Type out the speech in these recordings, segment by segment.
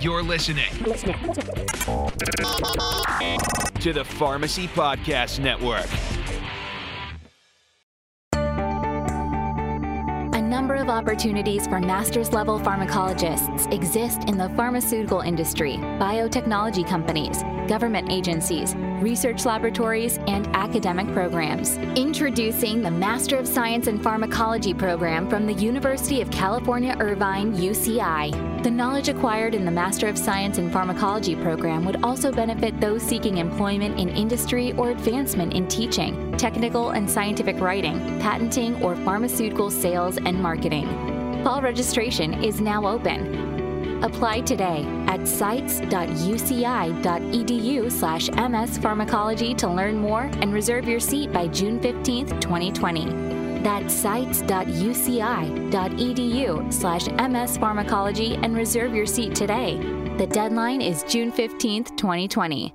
You're listening to the Pharmacy Podcast Network. A number of opportunities for master's level pharmacologists exist in the pharmaceutical industry, biotechnology companies, government agencies, research laboratories, and academic programs. Introducing the Master of Science in Pharmacology program from the University of California Irvine, UCI. The knowledge acquired in the Master of Science in Pharmacology program would also benefit those seeking employment in industry or advancement in teaching, technical and scientific writing, patenting, or pharmaceutical sales and marketing. Fall registration is now open. Apply today at sites.uci.edu slash mspharmacology to learn more and reserve your seat by June 15th, 2020. That's sites.uci.edu slash mspharmacology and reserve your seat today. The deadline is June 15th, 2020.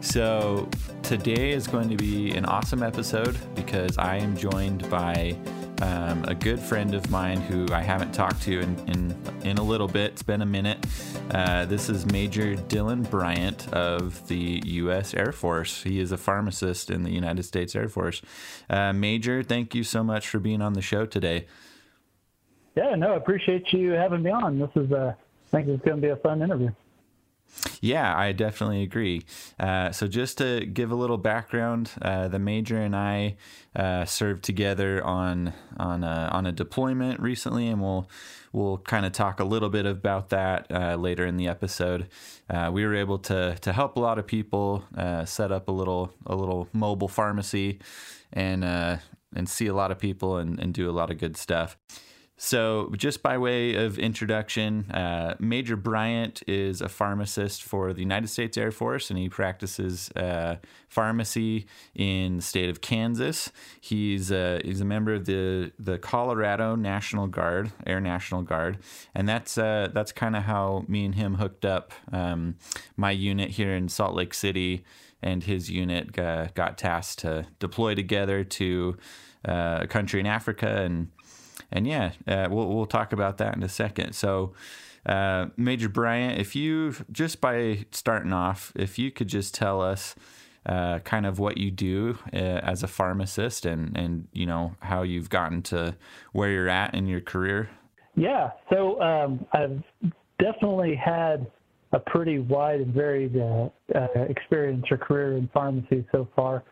So, today is going to be an awesome episode because I am joined by um, a good friend of mine who I haven't talked to in, in, in a little bit. It's been a minute. Uh, this is Major Dylan Bryant of the U.S. Air Force. He is a pharmacist in the United States Air Force. Uh, Major, thank you so much for being on the show today. Yeah, no, I appreciate you having me on. This is, uh, I think it's going to be a fun interview. Yeah, I definitely agree. Uh, so, just to give a little background, uh, the major and I uh, served together on on a, on a deployment recently, and we'll we'll kind of talk a little bit about that uh, later in the episode. Uh, we were able to to help a lot of people uh, set up a little a little mobile pharmacy, and and see a lot of people and, and do a lot of good stuff. So, just by way of introduction, uh, Major Bryant is a pharmacist for the United States Air Force and he practices uh, pharmacy in the state of Kansas. He's, uh, he's a member of the, the Colorado National Guard, Air National Guard, and that's, uh, that's kind of how me and him hooked up. Um, my unit here in Salt Lake City and his unit got tasked to deploy together to uh, a country in Africa and and yeah, uh, we'll we'll talk about that in a second. So, uh, Major Bryant, if you just by starting off, if you could just tell us uh, kind of what you do uh, as a pharmacist, and and you know how you've gotten to where you're at in your career. Yeah, so um, I've definitely had a pretty wide and varied uh, uh, experience or career in pharmacy so far.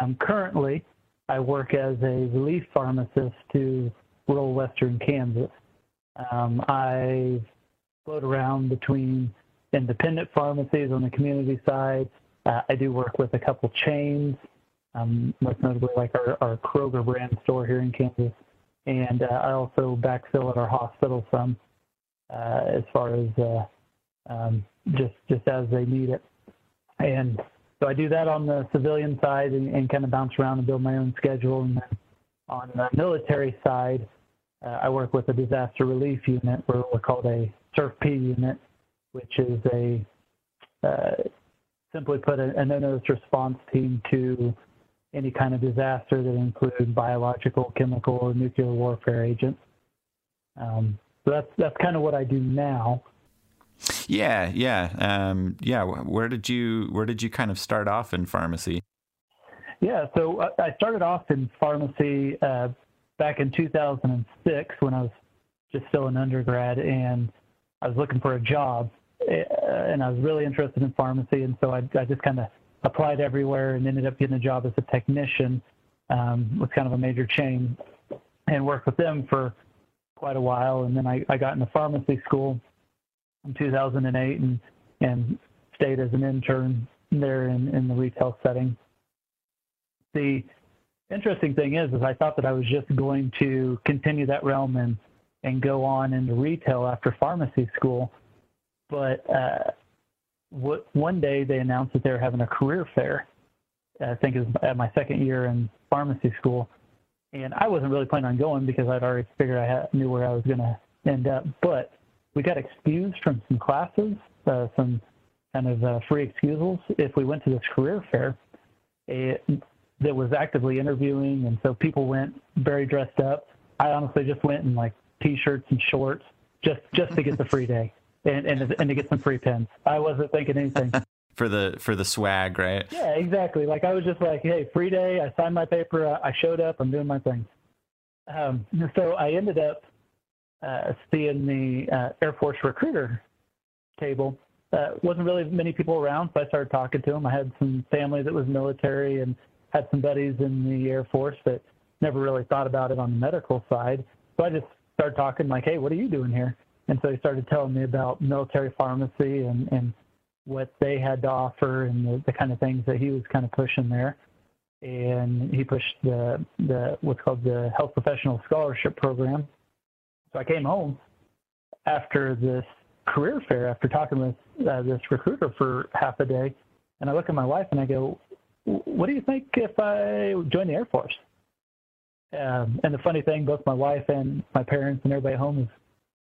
Um, currently, I work as a relief pharmacist to rural western Kansas. Um, I float around between independent pharmacies on the community side. Uh, I do work with a couple chains, um, most notably like our, our, Kroger brand store here in Kansas. And uh, I also backfill at our hospital some uh, as far as uh, um, just just as they need it. And so I do that on the civilian side and, and kind of bounce around and build my own schedule. And then on the military side, I work with a disaster relief unit, or we're called a CERFP unit, which is a uh, simply put a, a no-notice response team to any kind of disaster that include biological, chemical, or nuclear warfare agents. Um, so that's that's kind of what I do now. Yeah, yeah, um, yeah. Where did you where did you kind of start off in pharmacy? Yeah, so uh, I started off in pharmacy uh, back in 2006 when I was just still an undergrad and I was looking for a job eh, and I was really interested in pharmacy and so I, I just kind of applied everywhere and ended up getting a job as a technician um, with kind of a major chain and worked with them for quite a while and then I, I got into pharmacy school in 2008 and and stayed as an intern there in, in the retail setting. The interesting thing is, is I thought that I was just going to continue that realm and and go on into retail after pharmacy school, but uh, what, one day they announced that they were having a career fair. I think it was at my second year in pharmacy school, and I wasn't really planning on going because I'd already figured I had, knew where I was going to end up. But we got excused from some classes, uh, some kind of uh, free excusals if we went to this career fair. It, that was actively interviewing, and so people went very dressed up. I honestly just went in like t-shirts and shorts just just to get the free day and and, and to get some free pins. I wasn't thinking anything. for the for the swag, right? Yeah, exactly. Like I was just like, hey, free day. I signed my paper. I showed up. I'm doing my thing. Um, so I ended up uh, seeing the uh, Air Force recruiter table. Uh, wasn't really many people around, so I started talking to them. I had some family that was military and had some buddies in the Air Force that never really thought about it on the medical side. So I just started talking like, hey, what are you doing here? And so he started telling me about military pharmacy and, and what they had to offer and the, the kind of things that he was kind of pushing there. And he pushed the, the what's called the Health Professional Scholarship Program. So I came home after this career fair, after talking with uh, this recruiter for half a day, and I look at my wife and I go, "What do you think if I join the Air Force?" Um, and the funny thing, both my wife and my parents and everybody at home is,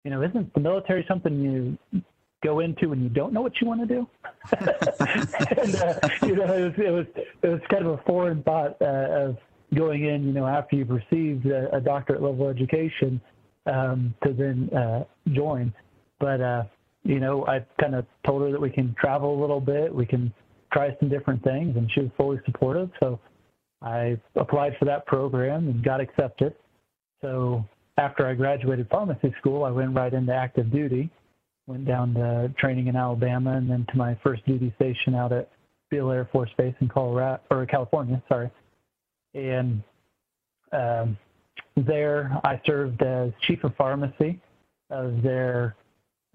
you know, isn't the military something you go into when you don't know what you want to do? and uh, you know, it was, it was it was kind of a foreign thought uh, of going in, you know, after you've received a, a doctorate level education um, to then uh, join. But uh, you know, I kind of told her that we can travel a little bit, we can try some different things, and she was fully supportive. So I applied for that program and got accepted. So after I graduated pharmacy school, I went right into active duty, went down to training in Alabama, and then to my first duty station out at Beale Air Force Base in Colorado or California, sorry. And um, there, I served as chief of pharmacy of their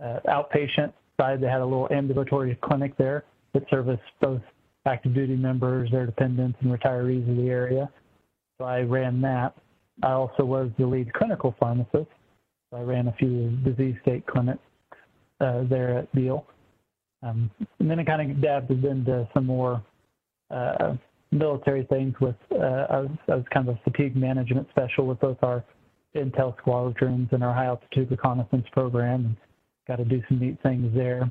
uh, outpatient side. They had a little ambulatory clinic there that serviced both active duty members, their dependents, and retirees of the area. So I ran that. I also was the lead clinical pharmacist. So I ran a few disease state clinics uh, there at Beale. Um, and then I kind of dabbed into some more uh, military things with, uh, I, was, I was kind of a fatigue management special with both our intel squadrons and our high altitude reconnaissance program and got to do some neat things there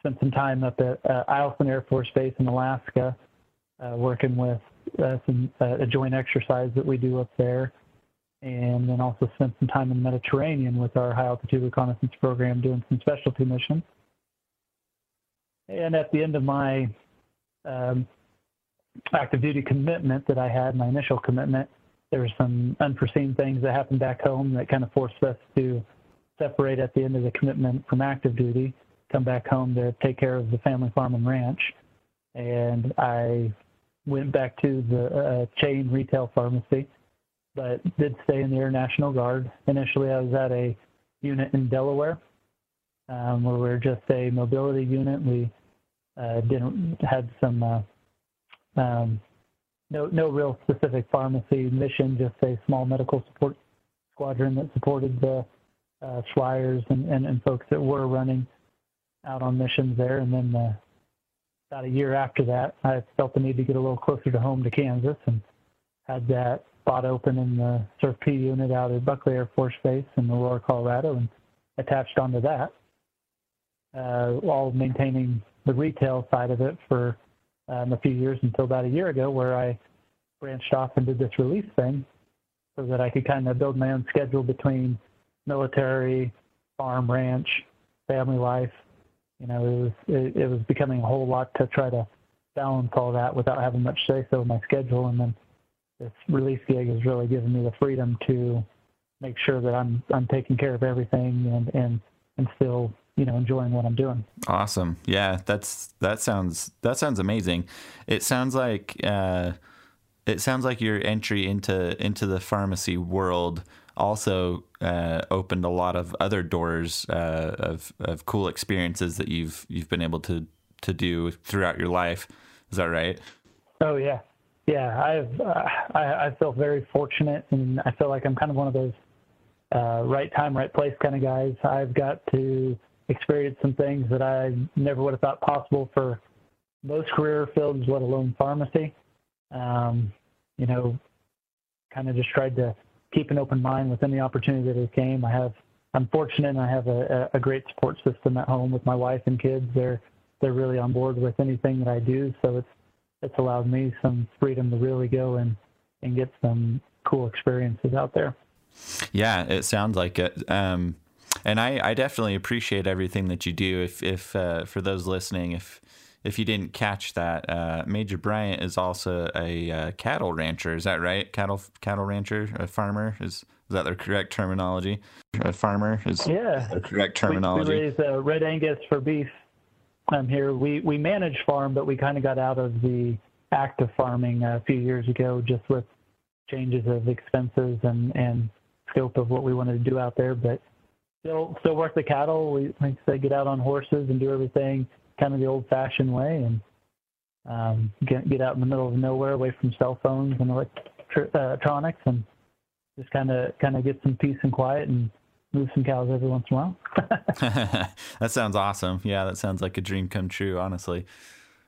spent some time up at uh, Eielson Air Force Base in Alaska, uh, working with uh, some uh, a joint exercise that we do up there, and then also spent some time in the Mediterranean with our high altitude reconnaissance program doing some specialty missions. And at the end of my um, active duty commitment that I had, my initial commitment, there were some unforeseen things that happened back home that kind of forced us to separate at the end of the commitment from active duty come back home to take care of the family farm and ranch. And I went back to the uh, chain retail pharmacy, but did stay in the Air National Guard. Initially, I was at a unit in Delaware, um, where we are just a mobility unit. We uh, didn't had some uh, um, no no real specific pharmacy mission, just a small medical support squadron that supported the uh, flyers and, and, and folks that were running out on missions there. And then uh, about a year after that, I felt the need to get a little closer to home to Kansas and had that spot open in the CERFP unit out at Buckley Air Force Base in Aurora, Colorado, and attached onto that, uh, while maintaining the retail side of it for um, a few years until about a year ago, where I branched off and did this release thing so that I could kind of build my own schedule between military, farm, ranch, family life, you know, it was it, it was becoming a whole lot to try to balance all that without having much say so in my schedule. And then this release gig has really given me the freedom to make sure that I'm I'm taking care of everything and and and still you know enjoying what I'm doing. Awesome. Yeah, that's that sounds that sounds amazing. It sounds like uh, it sounds like your entry into into the pharmacy world also uh, opened a lot of other doors uh, of of cool experiences that you've you've been able to to do throughout your life. Is that right? Oh yeah, yeah. I've uh, I, I feel very fortunate, and I feel like I'm kind of one of those uh, right time, right place kind of guys. I've got to experience some things that I never would have thought possible for most career fields, let alone pharmacy. Um, you know, kind of just tried to keep an open mind with any opportunity that came. I have, I'm fortunate, I have a, a great support system at home with my wife and kids. They're they're really on board with anything that I do, so it's it's allowed me some freedom to really go and and get some cool experiences out there. Yeah, it sounds like it. Um, and I, I definitely appreciate everything that you do. If if uh, for those listening, if if you didn't catch that, uh, Major Bryant is also a uh, cattle rancher. Is that right? Cattle cattle rancher, a farmer is is that the correct terminology? A farmer is yeah the correct terminology. We, we raise uh, red Angus for beef. I'm here we we manage farm, but we kind of got out of the active farming a few years ago, just with changes of expenses and and scope of what we wanted to do out there. But still still work the cattle. We like I say get out on horses and do everything kind of the old fashioned way and um, get get out in the middle of nowhere away from cell phones and electronics and just kind of kind of get some peace and quiet and move some cows every once in a while. that sounds awesome. Yeah, that sounds like a dream come true. Honestly,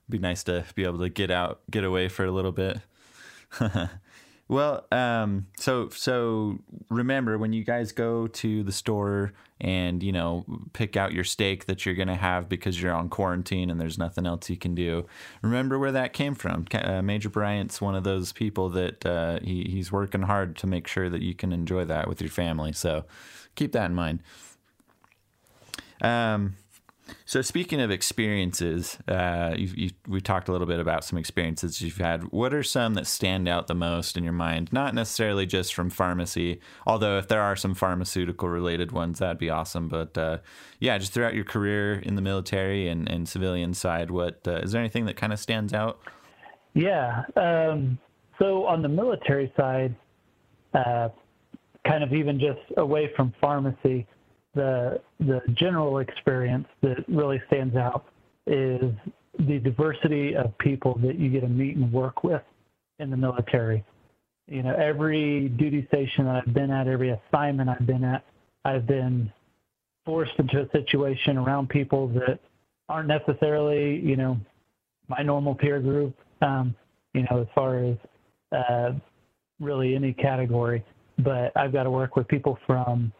It'd be nice to be able to get out, get away for a little bit. Well, um, so so remember when you guys go to the store and you know pick out your steak that you're gonna have because you're on quarantine and there's nothing else you can do. Remember where that came from. Uh, Major Bryant's one of those people that uh, he he's working hard to make sure that you can enjoy that with your family. So keep that in mind. Um, so speaking of experiences, uh, you, you, we talked a little bit about some experiences you've had. What are some that stand out the most in your mind? Not necessarily just from pharmacy, although if there are some pharmaceutical related ones, that'd be awesome. But uh, yeah, just throughout your career in the military and, and civilian side, what uh, is there anything that kind of stands out? Yeah. Um, so on the military side, uh, kind of even just away from pharmacy the the general experience that really stands out is the diversity of people that you get to meet and work with in the military. You know, every duty station that I've been at, every assignment I've been at, I've been forced into a situation around people that aren't necessarily, you know, my normal peer group, um, you know, as far as uh, really any category. But I've got to work with people from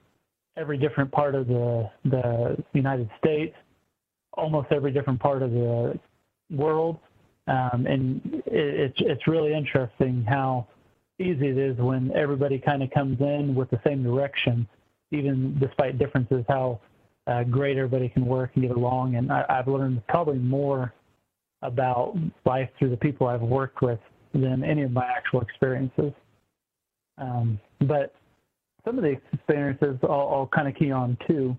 every different part of the the United States, almost every different part of the world, um, and it, it's it's really interesting how easy it is when everybody kind of comes in with the same direction, even despite differences. How uh, great everybody can work and get along, and I, I've learned probably more about life through the people I've worked with than any of my actual experiences. Um, but some of the experiences I'll, I'll kind of key on two,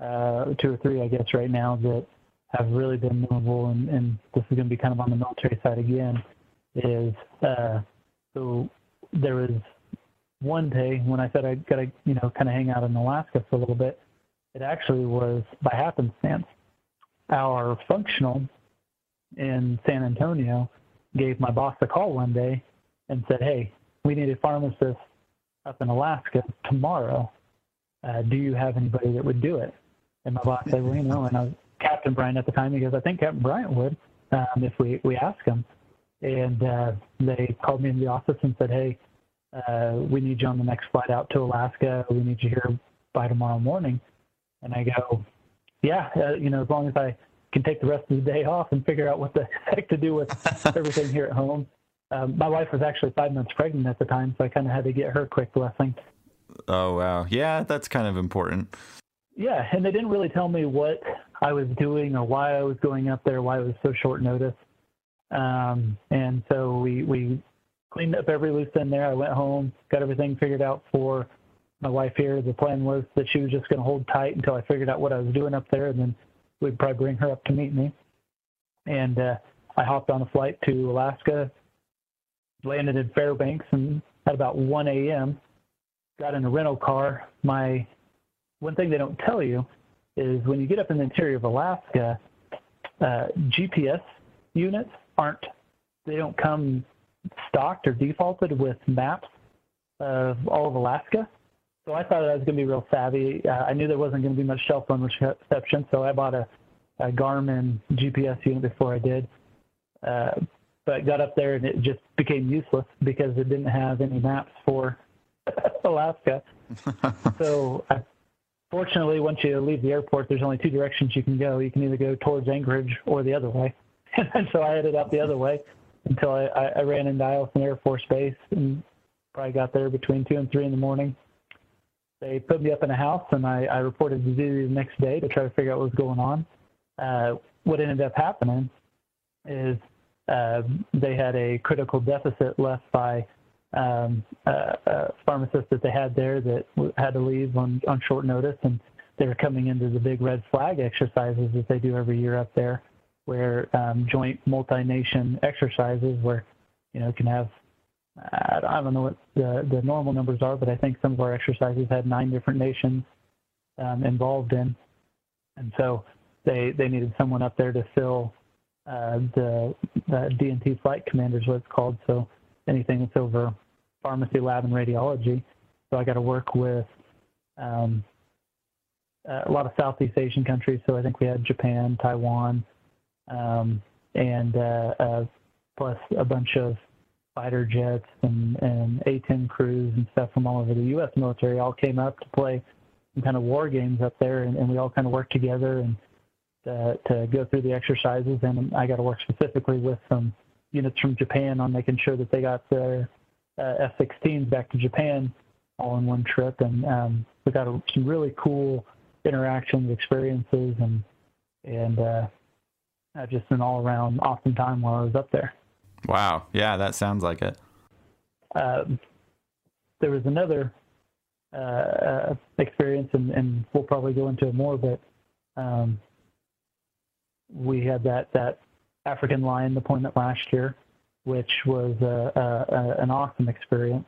uh, two or three, I guess, right now that have really been memorable, and, and this is going to be kind of on the military side again. Is uh, so there was one day when I said I got to, you know, kind of hang out in Alaska for a little bit. It actually was by happenstance. Our functional in San Antonio gave my boss a call one day and said, "Hey, we need a pharmacist up in Alaska tomorrow. Uh, do you have anybody that would do it? And my boss said, well, you know, and I was Captain Bryant at the time. He goes, I think Captain Bryant would um, if we we ask him. And uh, they called me in the office and said, hey, uh, we need you on the next flight out to Alaska. We need you here by tomorrow morning. And I go, yeah, uh, you know, as long as I can take the rest of the day off and figure out what the heck to do with everything here at home, um, my wife was actually five months pregnant at the time, so I kind of had to get her quick blessing. Oh wow, yeah, that's kind of important. Yeah, and they didn't really tell me what I was doing or why I was going up there, why it was so short notice. Um, and so we we cleaned up every loose end there. I went home, got everything figured out for my wife here. The plan was that she was just going to hold tight until I figured out what I was doing up there, and then we'd probably bring her up to meet me. And uh, I hopped on a flight to Alaska, landed in Fairbanks and at about 1 a.m. got in a rental car. My one thing they don't tell you is when you get up in the interior of Alaska, uh, GPS units aren't they don't come stocked or defaulted with maps of all of Alaska. So I thought I was going to be real savvy. Uh, I knew there wasn't going to be much cell phone reception, so I bought a, a Garmin GPS unit before I did. Uh, but got up there and it just became useless because it didn't have any maps for Alaska. so I, fortunately, once you leave the airport, there's only two directions you can go. You can either go towards Anchorage or the other way. and so I headed out the other way until I, I ran into Eielson Air Force Base and probably got there between two and three in the morning. they put me up in a house, and I, I reported to duty the next day to try to figure out what was going on. Uh, what ended up happening is they had a critical deficit left by um, a pharmacist that they had there that had to leave on, on short notice, and they were coming into the big red flag exercises that they do every year up there, where um, joint multi-nation exercises, where you know can have I don't know what the, the normal numbers are, but I think some of our exercises had nine different nations um, involved in, and so they they needed someone up there to fill uh, the, the D&T flight commanders, what it's called. So anything that's over pharmacy, lab, and radiology. So I got to work with um, a lot of Southeast Asian countries. So I think we had Japan, Taiwan, um, and uh, uh, plus a bunch of fighter jets and, and A-10 crews and stuff from all over the U.S. military all came up to play some kind of war games up there, and, and we all kind of worked together and uh, to go through the exercises. And I got to work specifically with some units from Japan on making sure that they got their uh, F-16s back to Japan all in one trip, and um, we got a, some really cool interactions, experiences, and and uh, just an all-around awesome time while I was up there. Wow, yeah, that sounds like it. Um, there was another uh, uh, experience, and, and, we'll probably go into it more, but um, we had that that African lion deployment last year, which was a, a, a, an awesome experience.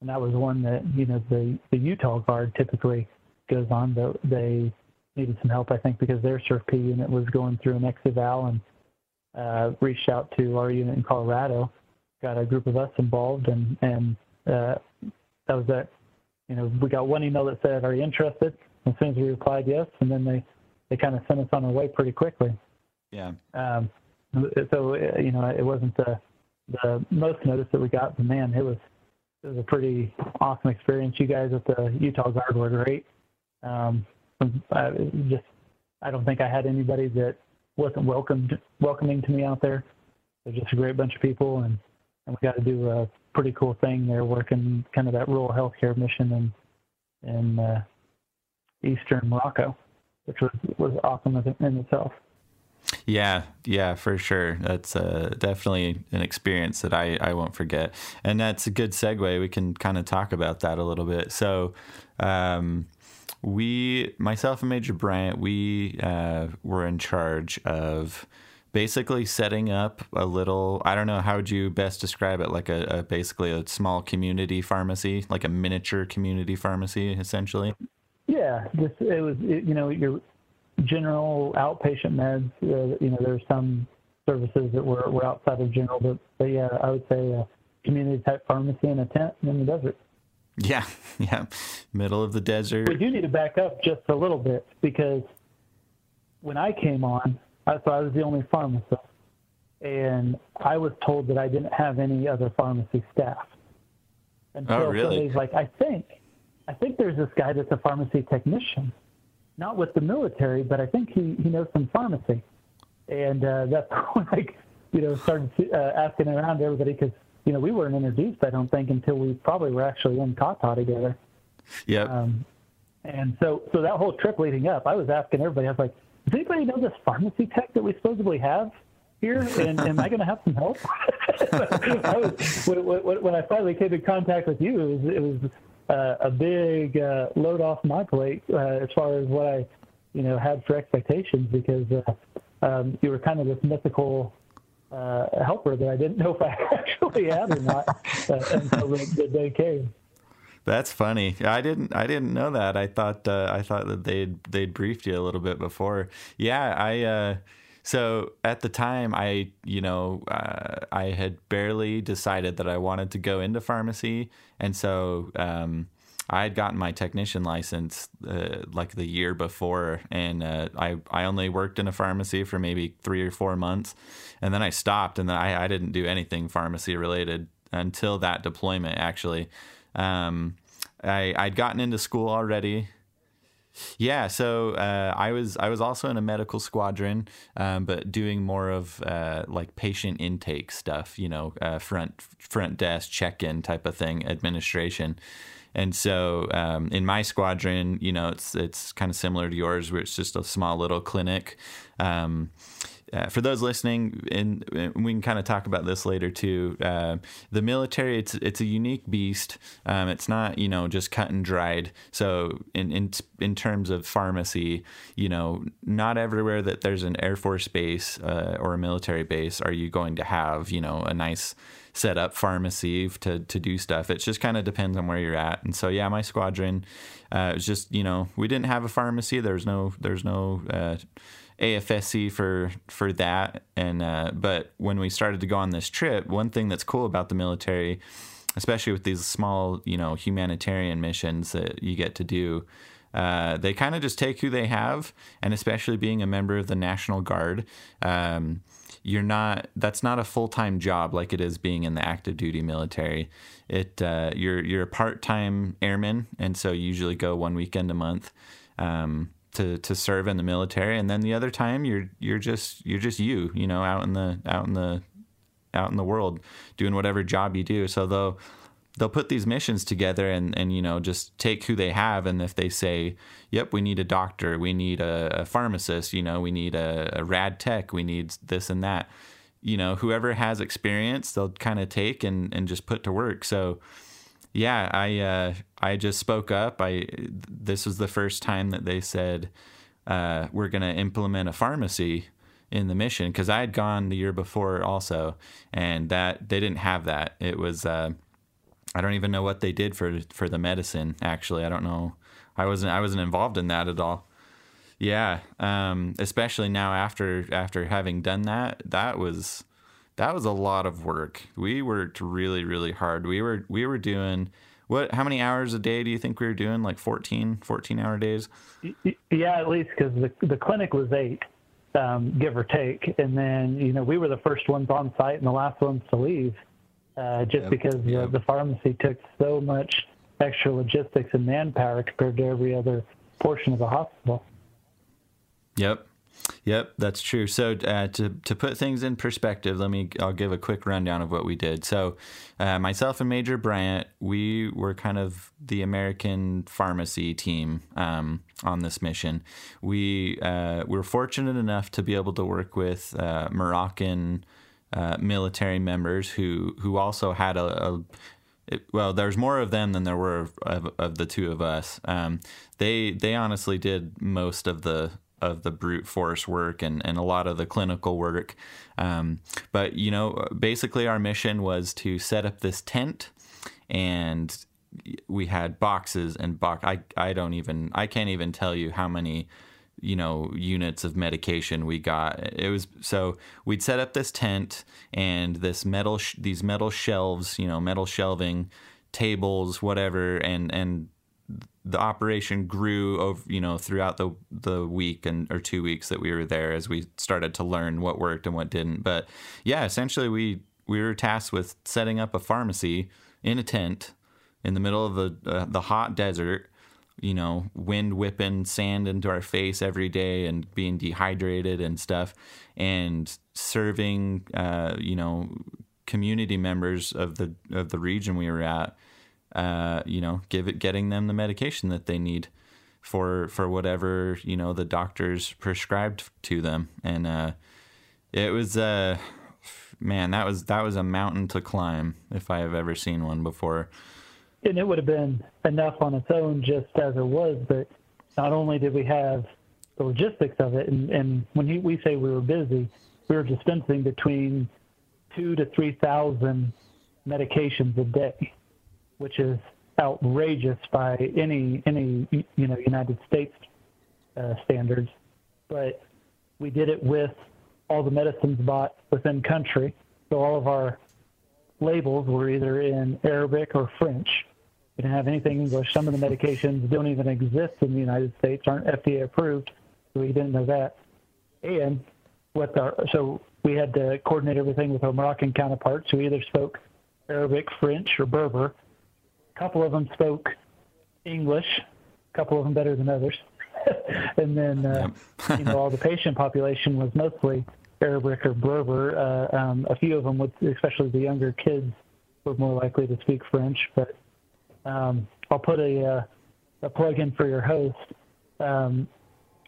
And that was one that, you know, the, the Utah Guard typically goes on, but they needed some help, I think, because their CERFP unit was going through an ex-eval and uh, reached out to our unit in Colorado, got a group of us involved, and, and uh, that was that. You know, we got one email that said, are you interested? As soon as we replied yes, and then they, they kind of sent us on our way pretty quickly. Yeah. Um, so, you know, it wasn't the the most notice that we got, but man, it was it was a pretty awesome experience. You guys at the Utah Guard were great. Um, I just I don't think I had anybody that wasn't welcomed welcoming to me out there. They're just a great bunch of people, and and we got to do a pretty cool thing there, working kind of that rural healthcare mission in in uh, eastern Morocco, which was was awesome in itself. Yeah, yeah, for sure. That's uh, definitely an experience that I, I won't forget. And that's a good segue. We can kind of talk about that a little bit. So, um, we, myself and Major Bryant, we uh, were in charge of basically setting up a little, I don't know, how would you best describe it? Like a, a basically a small community pharmacy, like a miniature community pharmacy, essentially? Yeah, just it was, it, you know, you're general outpatient meds. Uh, you know, there's some services that were, were outside of general, but, but yeah, I would say a community type pharmacy in a tent in the desert. Yeah, yeah, middle of the desert. We do need to back up just a little bit because when I came on, I, so I was the only pharmacist, and I was told that I didn't have any other pharmacy staff. And so oh, really? somebody's like, I think, I think there's this guy that's a pharmacy technician not with the military, but I think he, he knows some pharmacy. And uh, that's when I, you know, started uh, asking around everybody because, you know, we weren't introduced, I don't think, until we probably were actually in Tata together. Yeah. Um, and so, so that whole trip leading up, I was asking everybody, I was like, does anybody know this pharmacy tech that we supposedly have here? And am I going to have some help? I was, when, when I finally came in contact with you, it was, it was uh, a big uh, load off my plate uh, as far as what I, you know, had for expectations because uh, um, you were kind of this mythical uh, helper that I didn't know if I actually had or not uh, until the, the day came. That's funny. I didn't. I didn't know that. I thought. Uh, I thought that they'd they'd briefed you a little bit before. Yeah. I. Uh, so at the time, I you know uh, I had barely decided that I wanted to go into pharmacy, and so um, I had gotten my technician license uh, like the year before, and uh, I I only worked in a pharmacy for maybe three or four months, and then I stopped, and then I, I didn't do anything pharmacy related until that deployment actually. Um, I I'd gotten into school already yeah, so uh, I was I was also in a medical squadron, um, but doing more of uh, like patient intake stuff, you know, uh, front front desk check in type of thing, administration, and so um, in my squadron, you know, it's it's kind of similar to yours, where it's just a small little clinic. Um, uh, for those listening, and, we can kind of talk about this later too. Uh, the military, it's it's a unique beast. Um, it's not you know just cut and dried. So in in in terms of pharmacy, you know, not everywhere that there's an air force base uh, or a military base are you going to have you know a nice set up pharmacy to to do stuff. It just kind of depends on where you're at. And so yeah, my squadron, uh, it was just you know we didn't have a pharmacy. There's no there's no uh, AFSC for for that. And uh, but when we started to go on this trip, one thing that's cool about the military, especially with these small you know humanitarian missions that you get to do. Uh, they kind of just take who they have, and especially being a member of the National Guard, um, you're not. That's not a full time job like it is being in the active duty military. It uh, you're you're a part time airman, and so you usually go one weekend a month. Um, to to serve in the military, and then the other time you're you're just you're just you, you know, out in the out in the out in the world doing whatever job you do. So they'll they'll put these missions together and and you know just take who they have, and if they say, "Yep, we need a doctor, we need a, a pharmacist, you know, we need a, a rad tech, we need this and that," you know, whoever has experience, they'll kind of take and and just put to work. So yeah, I uh, I just spoke up. I this was the first time that they said uh, we're going to implement a pharmacy in the mission because I had gone the year before also, and that they didn't have that. It was uh, I don't even know what they did for for the medicine. Actually, I don't know. I wasn't I wasn't involved in that at all. Yeah, um, especially now after after having done that, that was that was a lot of work. We worked really, really hard. We were we were doing what? How many hours a day do you think we were doing? Like 14, 14 hour days? Yeah, at least because the the clinic was eight, um, give or take, and then you know we were the first ones on site and the last ones to leave, uh, just yep. because yep. The, the pharmacy took so much extra logistics and manpower compared to every other portion of the hospital. Yep. Yep, that's true. So uh, to to put things in perspective, let me I'll give a quick rundown of what we did. So uh, myself and Major Bryant, we were kind of the American pharmacy team um, on this mission. We uh, were fortunate enough to be able to work with uh, Moroccan uh, military members who who also had a, a it, well, there's more of them than there were of, of, of the two of us. Um, they they honestly did most of the of the brute force work and, and a lot of the clinical work. Um, but, you know, basically our mission was to set up this tent and we had boxes and box. I, I don't even, I can't even tell you how many, you know, units of medication we got. It was so we'd set up this tent and this metal, sh- these metal shelves, you know, metal shelving tables, whatever, and, and the operation grew over you know throughout the the week and or two weeks that we were there as we started to learn what worked and what didn't. But yeah essentially we we were tasked with setting up a pharmacy in a tent in the middle of the uh, the hot desert you know wind whipping sand into our face every day and being dehydrated and stuff and serving uh, you know community members of the of the region we were at uh, you know, give it, getting them the medication that they need for for whatever you know the doctors prescribed to them, and uh, it was uh, man, that was that was a mountain to climb if I have ever seen one before. And it would have been enough on its own just as it was, but not only did we have the logistics of it, and, and when he, we say we were busy, we were dispensing between two to three thousand medications a day which is outrageous by any any you know United States uh, standards. But we did it with all the medicines bought within country. So all of our labels were either in Arabic or French. We didn't have anything English. Some of the medications don't even exist in the United States, aren't FDA approved, so we didn't know that. And with our so we had to coordinate everything with our Moroccan counterparts who either spoke Arabic, French, or Berber a couple of them spoke English, a couple of them better than others. and then, uh, you know, all the patient population was mostly Arabic or Berber. Uh, um, a few of them, would, especially the younger kids, were more likely to speak French. But um, I'll put a, uh, a plug in for your host. Um,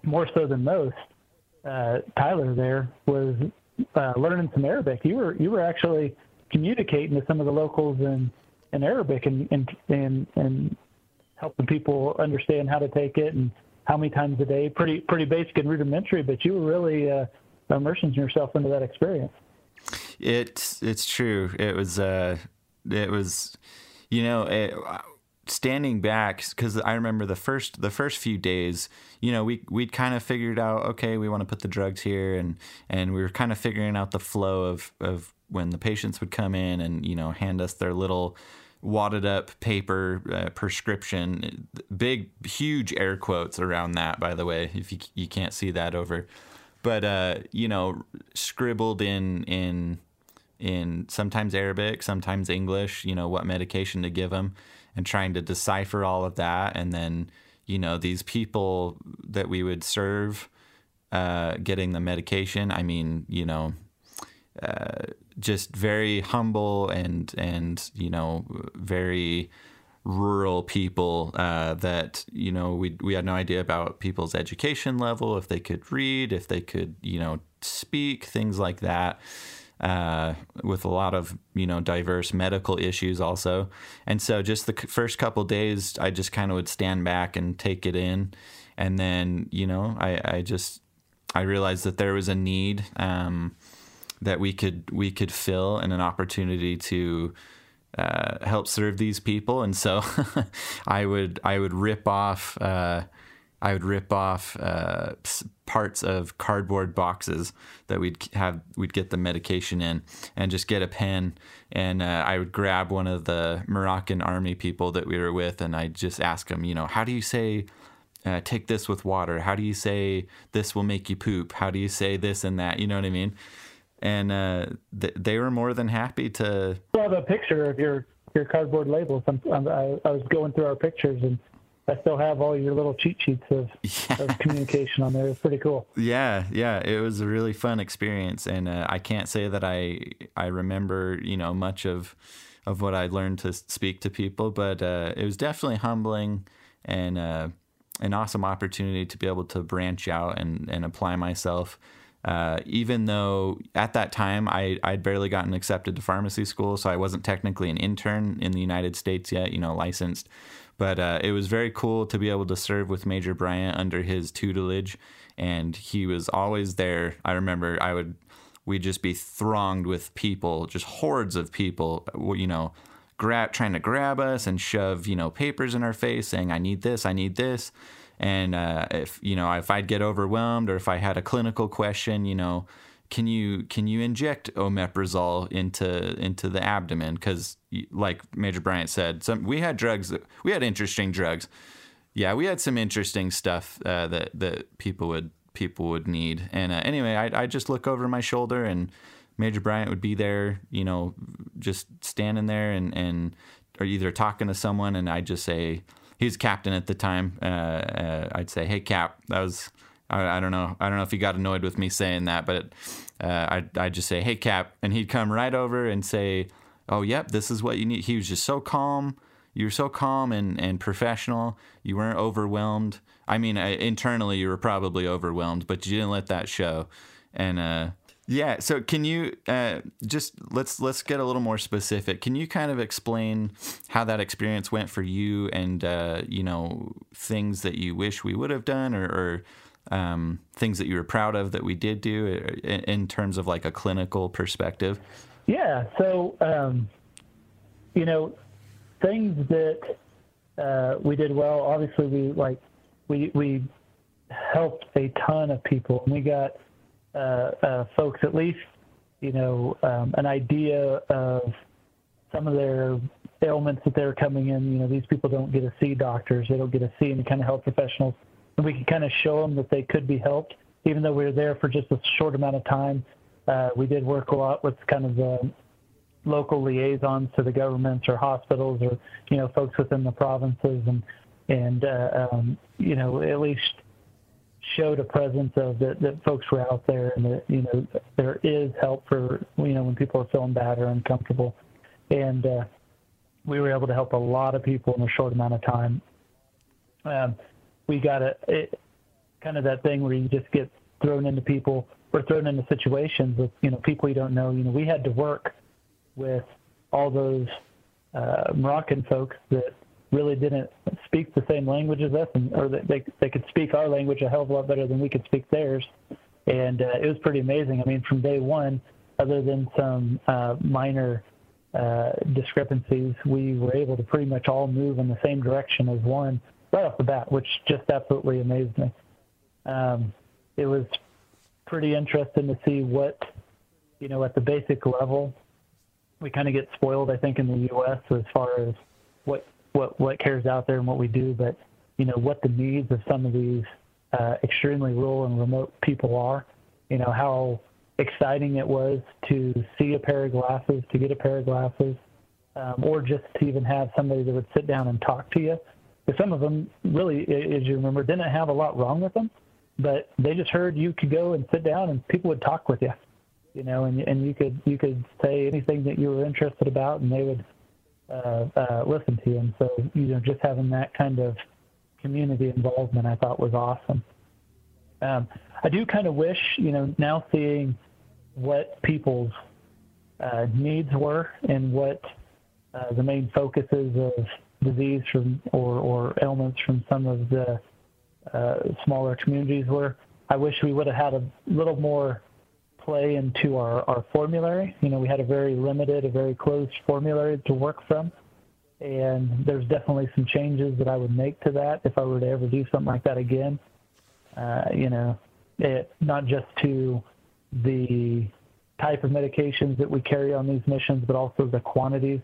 more so than most, uh, Tyler there was uh, learning some Arabic. You were you were actually communicating to some of the locals in, in Arabic and, and and and helping people understand how to take it and how many times a day. Pretty pretty basic and rudimentary, but you were really uh, immersing yourself into that experience. It's it's true. It was uh, it was, you know, it, standing back because I remember the first the first few days, you know, we we'd kind of figured out okay, we want to put the drugs here, and and we were kind of figuring out the flow of of when the patients would come in and you know hand us their little wadded up paper uh, prescription big huge air quotes around that by the way if you you can't see that over but uh, you know scribbled in in in sometimes Arabic, sometimes English, you know, what medication to give them and trying to decipher all of that. And then, you know, these people that we would serve uh, getting the medication, I mean, you know, uh, just very humble and, and, you know, very rural people uh, that you know we we had no idea about people's education level if they could read if they could you know speak things like that uh, with a lot of you know diverse medical issues also. And so just the first couple days, I just kind of would stand back and take it in, and then you know I, I just I realized that there was a need um, that we could we could fill and an opportunity to. Uh, help serve these people, and so I would I would rip off uh, I would rip off uh, parts of cardboard boxes that we'd have we'd get the medication in, and just get a pen, and uh, I would grab one of the Moroccan army people that we were with, and I'd just ask them, you know, how do you say uh, take this with water? How do you say this will make you poop? How do you say this and that? You know what I mean? And uh, th- they were more than happy to. I have a picture of your your cardboard labels. I, I was going through our pictures and I still have all your little cheat sheets of, yeah. of communication on there. It's pretty cool. Yeah, yeah, it was a really fun experience, and uh, I can't say that I I remember you know much of of what I learned to speak to people, but uh, it was definitely humbling and uh, an awesome opportunity to be able to branch out and and apply myself. Uh, even though at that time I, I'd barely gotten accepted to pharmacy school, so I wasn't technically an intern in the United States yet, you know, licensed. But uh, it was very cool to be able to serve with Major Bryant under his tutelage, and he was always there. I remember I would we'd just be thronged with people, just hordes of people, you know, grab trying to grab us and shove you know papers in our face, saying I need this, I need this. And uh, if you know if I'd get overwhelmed or if I had a clinical question, you know, can you can you inject omeprazole into into the abdomen? Because like major bryant said some we had drugs that we had interesting drugs. Yeah we had some interesting stuff uh, that that people would people would need. And uh, anyway I, I just look over my shoulder and major bryant would be there you know just standing there and and or either talking to someone and i'd just say he's captain at the time uh, uh i'd say hey cap that was I, I, don't know. I don't know if he got annoyed with me saying that, but uh, I'd, I'd just say, "Hey, Cap," and he'd come right over and say, "Oh, yep, this is what you need." He was just so calm. You were so calm and, and professional. You weren't overwhelmed. I mean, I, internally, you were probably overwhelmed, but you didn't let that show. And uh, yeah, so can you uh, just let's let's get a little more specific? Can you kind of explain how that experience went for you, and uh, you know things that you wish we would have done, or, or um, things that you were proud of that we did do in, in terms of like a clinical perspective? Yeah. So, um, you know, things that uh, we did well. Obviously, we like we we helped a ton of people, and we got uh, uh, folks at least you know um, an idea of some of their ailments that they're coming in. You know, these people don't get to see doctors; they don't get to see any kind of health professionals and we can kind of show them that they could be helped, even though we were there for just a short amount of time. Uh, we did work a lot with kind of the local liaisons to the governments or hospitals or you know folks within the provinces and and uh, um, you know at least showed a presence of that, that folks were out there and that you know there is help for you know when people are feeling bad or uncomfortable and uh, we were able to help a lot of people in a short amount of time. Um, we got a it, kind of that thing where you just get thrown into people or thrown into situations with you know people you don't know. You know, we had to work with all those uh, Moroccan folks that really didn't speak the same language as us, and, or they they could speak our language a hell of a lot better than we could speak theirs, and uh, it was pretty amazing. I mean, from day one, other than some uh, minor uh, discrepancies, we were able to pretty much all move in the same direction as one right off the bat, which just absolutely amazed me. Um, it was pretty interesting to see what, you know, at the basic level, we kind of get spoiled, I think, in the U.S. as far as what what what cares out there and what we do, but you know what the needs of some of these uh, extremely rural and remote people are. You know how exciting it was to see a pair of glasses, to get a pair of glasses, um, or just to even have somebody that would sit down and talk to you. Because some of them really, as you remember, didn't have a lot wrong with them, but they just heard you could go and sit down and people would talk with you, you know, and and you could you could say anything that you were interested about, and they would uh, uh, listen to. And so, you know, just having that kind of community involvement, I thought was awesome. Um, I do kind of wish, you know, now seeing what people's uh, needs were and what uh, the main focuses of disease from or, or ailments from some of the uh, smaller communities were. I wish we would have had a little more play into our, our formulary. You know, we had a very limited, a very closed formulary to work from. And there's definitely some changes that I would make to that if I were to ever do something like that again. Uh, you know, it, not just to the type of medications that we carry on these missions, but also the quantities.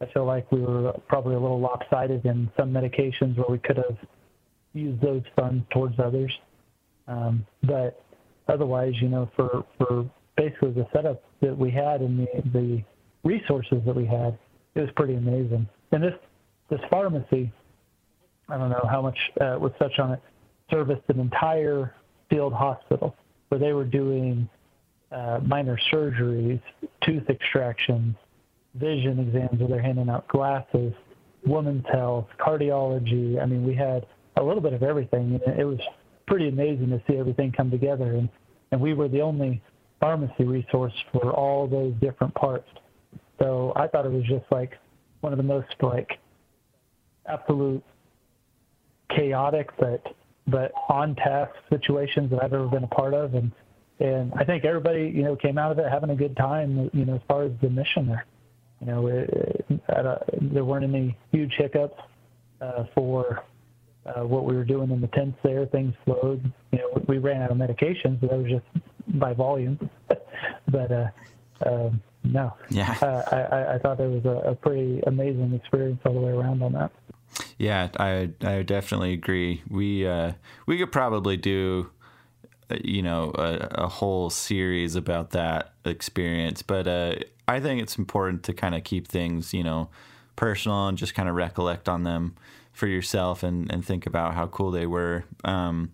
I feel like we were probably a little lopsided in some medications where we could have used those funds towards others. Um, but otherwise, you know, for, for basically the setup that we had and the, the resources that we had, it was pretty amazing. And this, this pharmacy, I don't know how much uh, was touched on it, serviced an entire field hospital where they were doing uh, minor surgeries, tooth extractions, vision exams where they're handing out glasses, women's health, cardiology. I mean, we had a little bit of everything. It was pretty amazing to see everything come together. And, and we were the only pharmacy resource for all those different parts. So I thought it was just like one of the most like absolute chaotic but but on task situations that I've ever been a part of and and I think everybody you know came out of it having a good time you know as far as the mission there you know it, it, a, there weren't any huge hiccups uh, for uh, what we were doing in the tents there. Things flowed. You know, we ran out of medications, but that was just by volume. but uh, um, no, yeah, uh, I, I thought it was a, a pretty amazing experience all the way around on that. Yeah, I I definitely agree. We uh, we could probably do uh, you know a, a, whole series about that experience, but uh, I think it's important to kind of keep things you know personal and just kind of recollect on them for yourself and, and think about how cool they were. Um,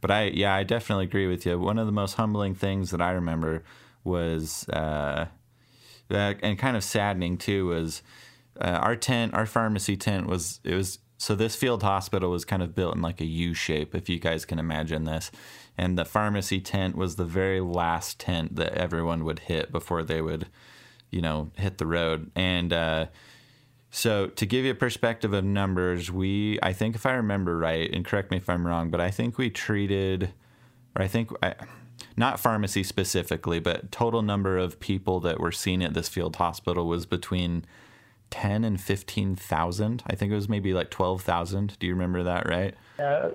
but I, yeah, I definitely agree with you. One of the most humbling things that I remember was, uh, and kind of saddening too, was uh, our tent, our pharmacy tent was, it was, so this field hospital was kind of built in like a U shape, if you guys can imagine this. And the pharmacy tent was the very last tent that everyone would hit before they would, you know, hit the road. And, uh, so to give you a perspective of numbers, we I think if I remember right, and correct me if I'm wrong, but I think we treated, or I think I, not pharmacy specifically, but total number of people that were seen at this field hospital was between ten and fifteen thousand. I think it was maybe like twelve thousand. Do you remember that right? Uh,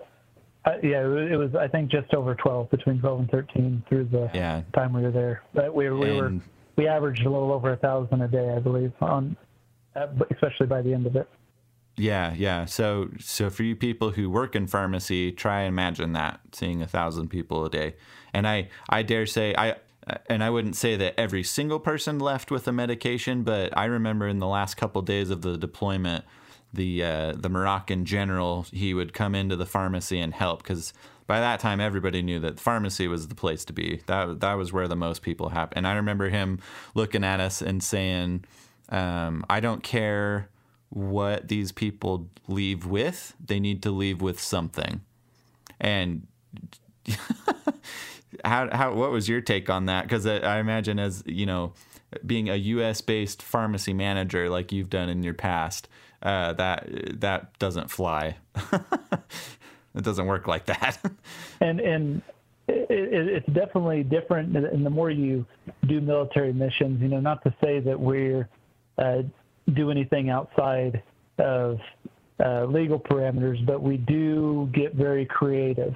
uh, yeah, it was. I think just over twelve, between twelve and thirteen, through the yeah. time we were there. But we, we were we averaged a little over a thousand a day, I believe, on especially by the end of it. Yeah, yeah. So, so for you people who work in pharmacy, try and imagine that seeing a thousand people a day. And I, I dare say, I, and I wouldn't say that every single person left with a medication, but I remember in the last couple of days of the deployment, the uh, the Moroccan general he would come into the pharmacy and help because by that time everybody knew that pharmacy was the place to be. That that was where the most people happened. And I remember him looking at us and saying um, I don't care what these people leave with, they need to leave with something. And how how what was your take on that? Because I, I imagine as you know, being a U.S. based pharmacy manager like you've done in your past, uh, that that doesn't fly. it doesn't work like that. and and it, it, it's definitely different. And the more you do military missions, you know, not to say that we're do anything outside of uh, legal parameters, but we do get very creative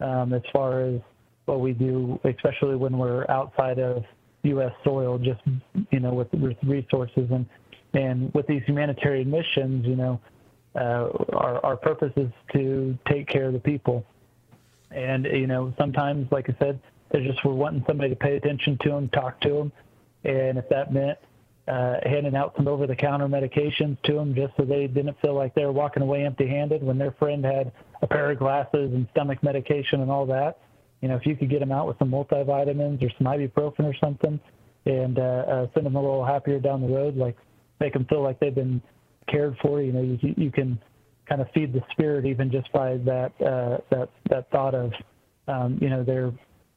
um, as far as what we do, especially when we're outside of U.S. soil, just you know, with, with resources and and with these humanitarian missions, you know, uh, our our purpose is to take care of the people, and you know, sometimes, like I said, they just we're wanting somebody to pay attention to them, talk to them, and if that meant uh, handing out some over-the-counter medications to them just so they didn't feel like they were walking away empty-handed when their friend had a pair of glasses and stomach medication and all that. You know, if you could get them out with some multivitamins or some ibuprofen or something, and uh, uh, send them a little happier down the road, like make them feel like they've been cared for. You know, you, you can kind of feed the spirit even just by that uh, that that thought of, um, you know, they're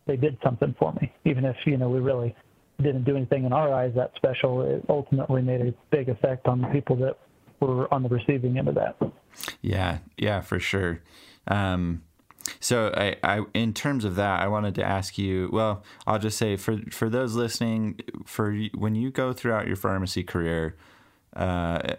they did something for me, even if you know we really didn't do anything in our eyes that special. It ultimately made a big effect on the people that were on the receiving end of that. Yeah, yeah, for sure. Um, so, I, I, in terms of that, I wanted to ask you. Well, I'll just say for for those listening, for when you go throughout your pharmacy career, uh,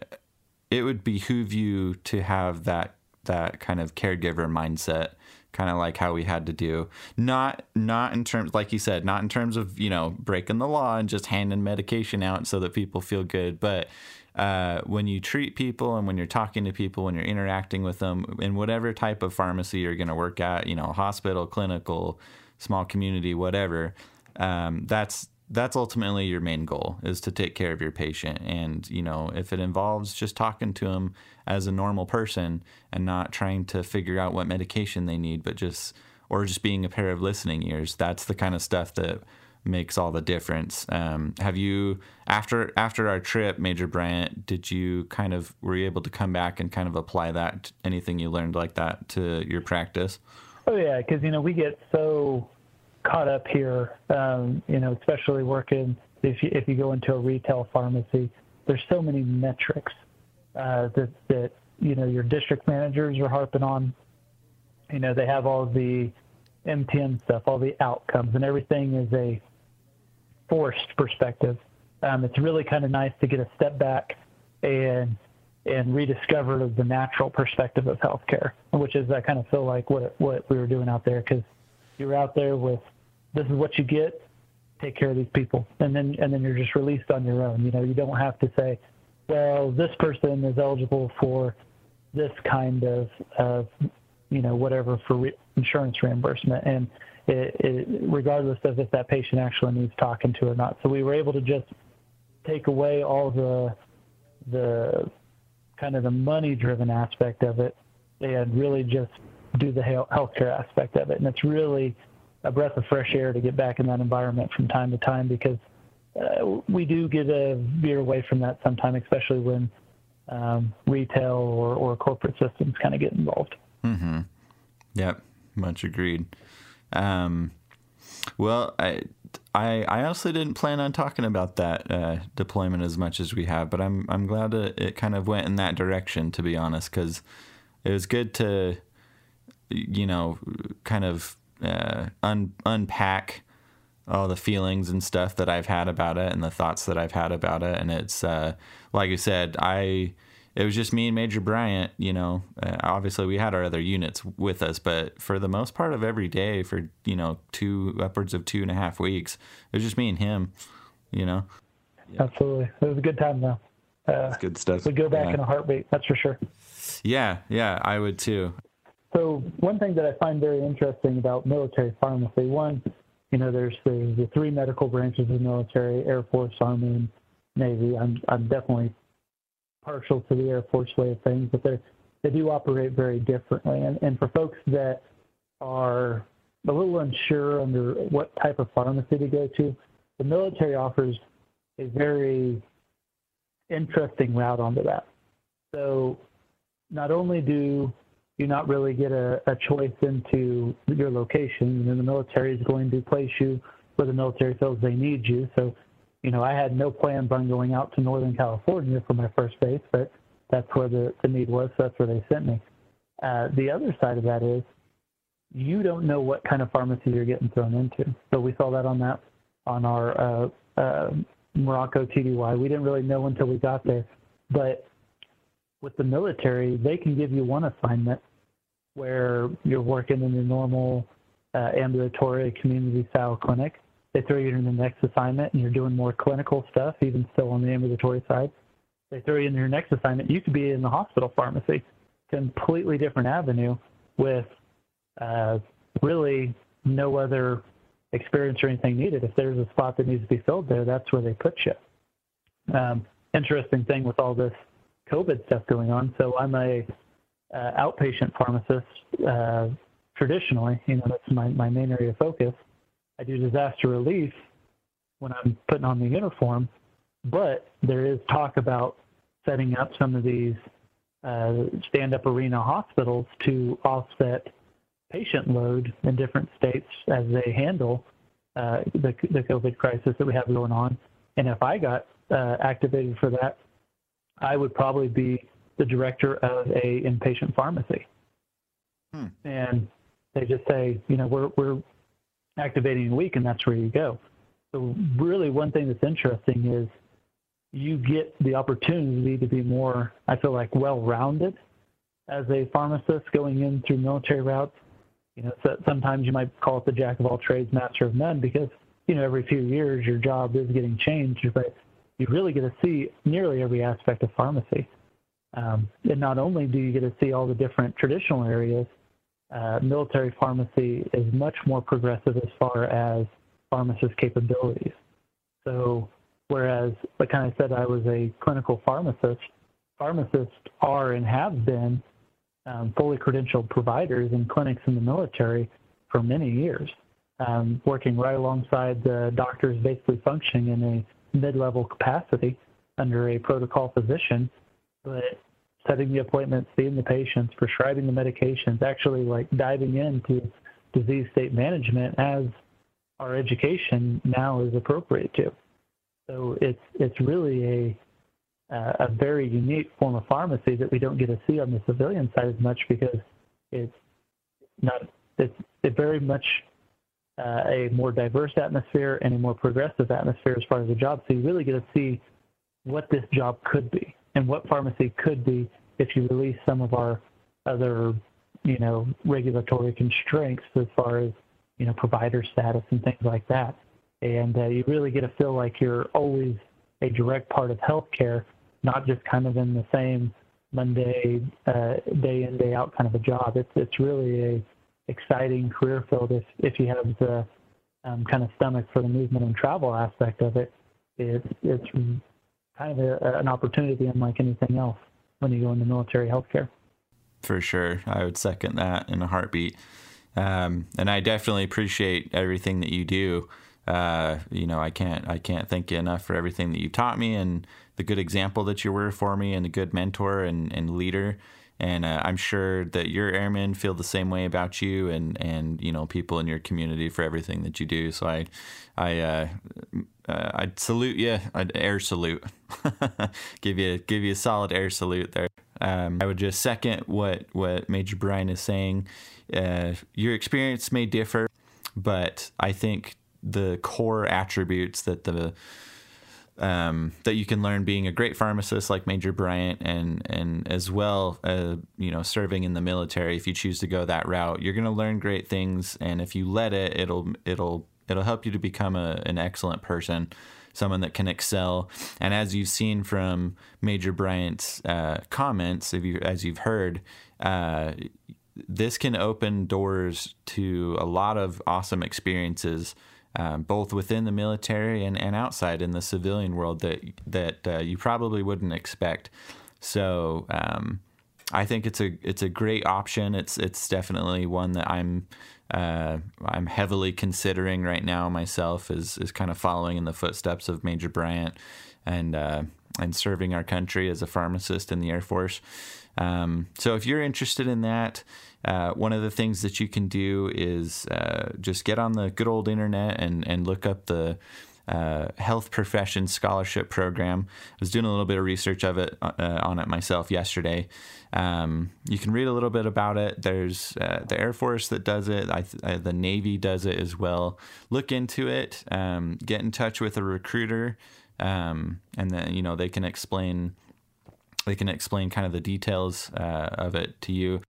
it would behoove you to have that that kind of caregiver mindset kind of like how we had to do. Not not in terms like you said not in terms of you know breaking the law and just handing medication out so that people feel good but uh, when you treat people and when you're talking to people when you're interacting with them in whatever type of pharmacy you're going to work at you know hospital clinical small community whatever um, that's that's ultimately your main goal is to take care of your patient. And you know if it involves just talking to them as a normal person and not trying to figure out what medication they need but just or just being a pair of listening ears that's the kind of stuff that makes all the difference. Um, have you after after our trip major bryant did you kind of were you able to come back and kind of apply that anything you learned like that to your practice? Oh yeah because you know we get so caught up here, um, you know, especially working if you, if you go into a retail pharmacy, there's so many metrics uh, that, that, you know, your district managers are harping on. You know, they have all the MTM stuff, all the outcomes, and everything is a forced perspective. Um, it's really kind of nice to get a step back and and rediscover the natural perspective of healthcare, which is I kind of feel like what what we were doing out there because you're out there with this is what you get. Take care of these people, and then and then you're just released on your own. You know, you don't have to say, well, this person is eligible for this kind of, of you know, whatever for re- insurance reimbursement, and it, it, regardless of if that patient actually needs talking to or not. So we were able to just take away all the the kind of the money driven aspect of it and really just do the healthcare aspect of it. And it's really a breath of fresh air to get back in that environment from time to time because uh, we do get a veer away from that sometimes, especially when um, retail or, or corporate systems kind of get involved. Mm-hmm. Yep, much agreed. Um, well, I, I, I honestly didn't plan on talking about that uh, deployment as much as we have, but I'm I'm glad it, it kind of went in that direction. To be honest, because it was good to, you know, kind of uh, un- unpack all the feelings and stuff that I've had about it and the thoughts that I've had about it. And it's uh, like I said, I it was just me and Major Bryant. You know, uh, obviously we had our other units with us, but for the most part of every day, for you know two upwards of two and a half weeks, it was just me and him. You know. Yeah. Absolutely, it was a good time though. Uh, good stuff. We go back yeah. in a heartbeat. That's for sure. Yeah, yeah, I would too. So one thing that I find very interesting about military pharmacy, one, you know, there's the, the three medical branches of the military, Air Force, Army, and Navy. I'm, I'm definitely partial to the Air Force way of things, but they they do operate very differently. And, and for folks that are a little unsure under what type of pharmacy to go to, the military offers a very interesting route onto that. So not only do you not really get a, a choice into your location, and the military is going to place you where the military feels they need you. So, you know, I had no plans on going out to Northern California for my first base, but that's where the, the need was. So that's where they sent me. Uh, the other side of that is you don't know what kind of pharmacy you're getting thrown into. So we saw that on that on our uh, uh, Morocco TDY. We didn't really know until we got there, but with the military, they can give you one assignment where you're working in the normal uh, ambulatory community style clinic. They throw you in the next assignment and you're doing more clinical stuff, even still on the ambulatory side. They throw you in your next assignment. You could be in the hospital pharmacy, completely different avenue with uh, really no other experience or anything needed. If there's a spot that needs to be filled there, that's where they put you. Um, interesting thing with all this COVID stuff going on. So I'm a uh, outpatient pharmacist uh, traditionally. You know, that's my, my main area of focus. I do disaster relief when I'm putting on the uniform, but there is talk about setting up some of these uh, stand-up arena hospitals to offset patient load in different states as they handle uh, the, the COVID crisis that we have going on. And if I got uh, activated for that, I would probably be the director of a inpatient pharmacy. Hmm. And they just say, you know, we're, we're activating a week and that's where you go. So really one thing that's interesting is you get the opportunity to be more, I feel like, well-rounded as a pharmacist going in through military routes. You know, so sometimes you might call it the jack of all trades, master of none, because you know every few years your job is getting changed, but you really get to see nearly every aspect of pharmacy. Um, and not only do you get to see all the different traditional areas, uh, military pharmacy is much more progressive as far as pharmacist capabilities. So, whereas, like I said, I was a clinical pharmacist, pharmacists are and have been um, fully credentialed providers in clinics in the military for many years, um, working right alongside the doctors basically functioning in a mid-level capacity under a protocol physician, but setting the appointments, seeing the patients, prescribing the medications, actually like diving into disease state management as our education now is appropriate to. So it's it's really a a very unique form of pharmacy that we don't get to see on the civilian side as much because it's not it's it very much uh, a more diverse atmosphere and a more progressive atmosphere as far as the job. So you really get to see what this job could be and what pharmacy could be if you release some of our other, you know, regulatory constraints as far as, you know, provider status and things like that. And uh, you really get to feel like you're always a direct part of healthcare, not just kind of in the same Monday, uh, day in, day out kind of a job. It's, it's really a exciting career field if, if you have the um, kind of stomach for the movement and travel aspect of it. It's, it's kind of a, an opportunity unlike anything else when you go into military healthcare. For sure. I would second that in a heartbeat. Um, and I definitely appreciate everything that you do. Uh, you know, I can't I can't thank you enough for everything that you taught me and the good example that you were for me and a good mentor and, and leader. And uh, I'm sure that your airmen feel the same way about you and, and you know people in your community for everything that you do. So I I uh, uh, I'd salute you. I'd air salute. give you give you a solid air salute there. Um, I would just second what what Major Bryant is saying. Uh, your experience may differ, but I think the core attributes that the um, that you can learn being a great pharmacist like Major Bryant and and as well uh, you know serving in the military. If you choose to go that route you're going to learn great things. And if you let it it'll it'll it'll help you to become a, an excellent person someone that can excel. And as you've seen from Major Bryant's uh, comments if you as you've heard uh, this can open doors to a lot of awesome experiences um, both within the military and, and outside in the civilian world that that uh, you probably wouldn't expect. So um, I think it's a it's a great option. It's it's definitely one that I'm uh, I'm heavily considering right now myself is is kind of following in the footsteps of Major Bryant, and uh, and serving our country as a pharmacist in the Air Force. Um, so if you're interested in that, uh, one of the things that you can do is uh, just get on the good old internet and, and look up the uh, health profession scholarship program. I was doing a little bit of research of it uh, on it myself yesterday. Um, you can read a little bit about it. There's uh, the Air Force that does it. Uh, the Navy does it as well. Look into it. Um, get in touch with a recruiter, um, and then you know they can explain. They can explain kind of the details uh, of it to you.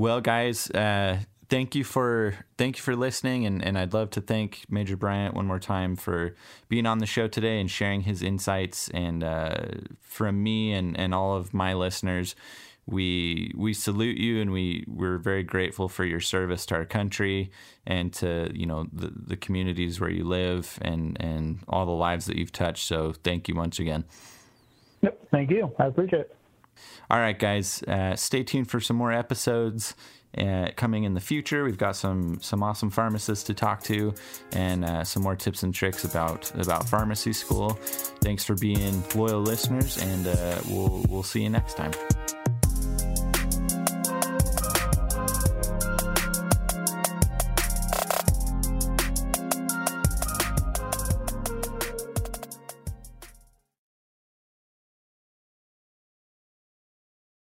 Well, guys, uh, thank you for thank you for listening and, and I'd love to thank Major Bryant one more time for being on the show today and sharing his insights. And uh, from me and, and all of my listeners we we salute you and we we're very grateful for your service to our country and to you know the, the communities where you live and and all the lives that you've touched. So thank you once again. Yep. Thank you. I appreciate it all right guys uh, stay tuned for some more episodes uh, coming in the future. We've got some some awesome pharmacists to talk to, and uh, some more tips and tricks about about pharmacy school. Thanks for being loyal listeners, and uh, we'll we'll see you next time.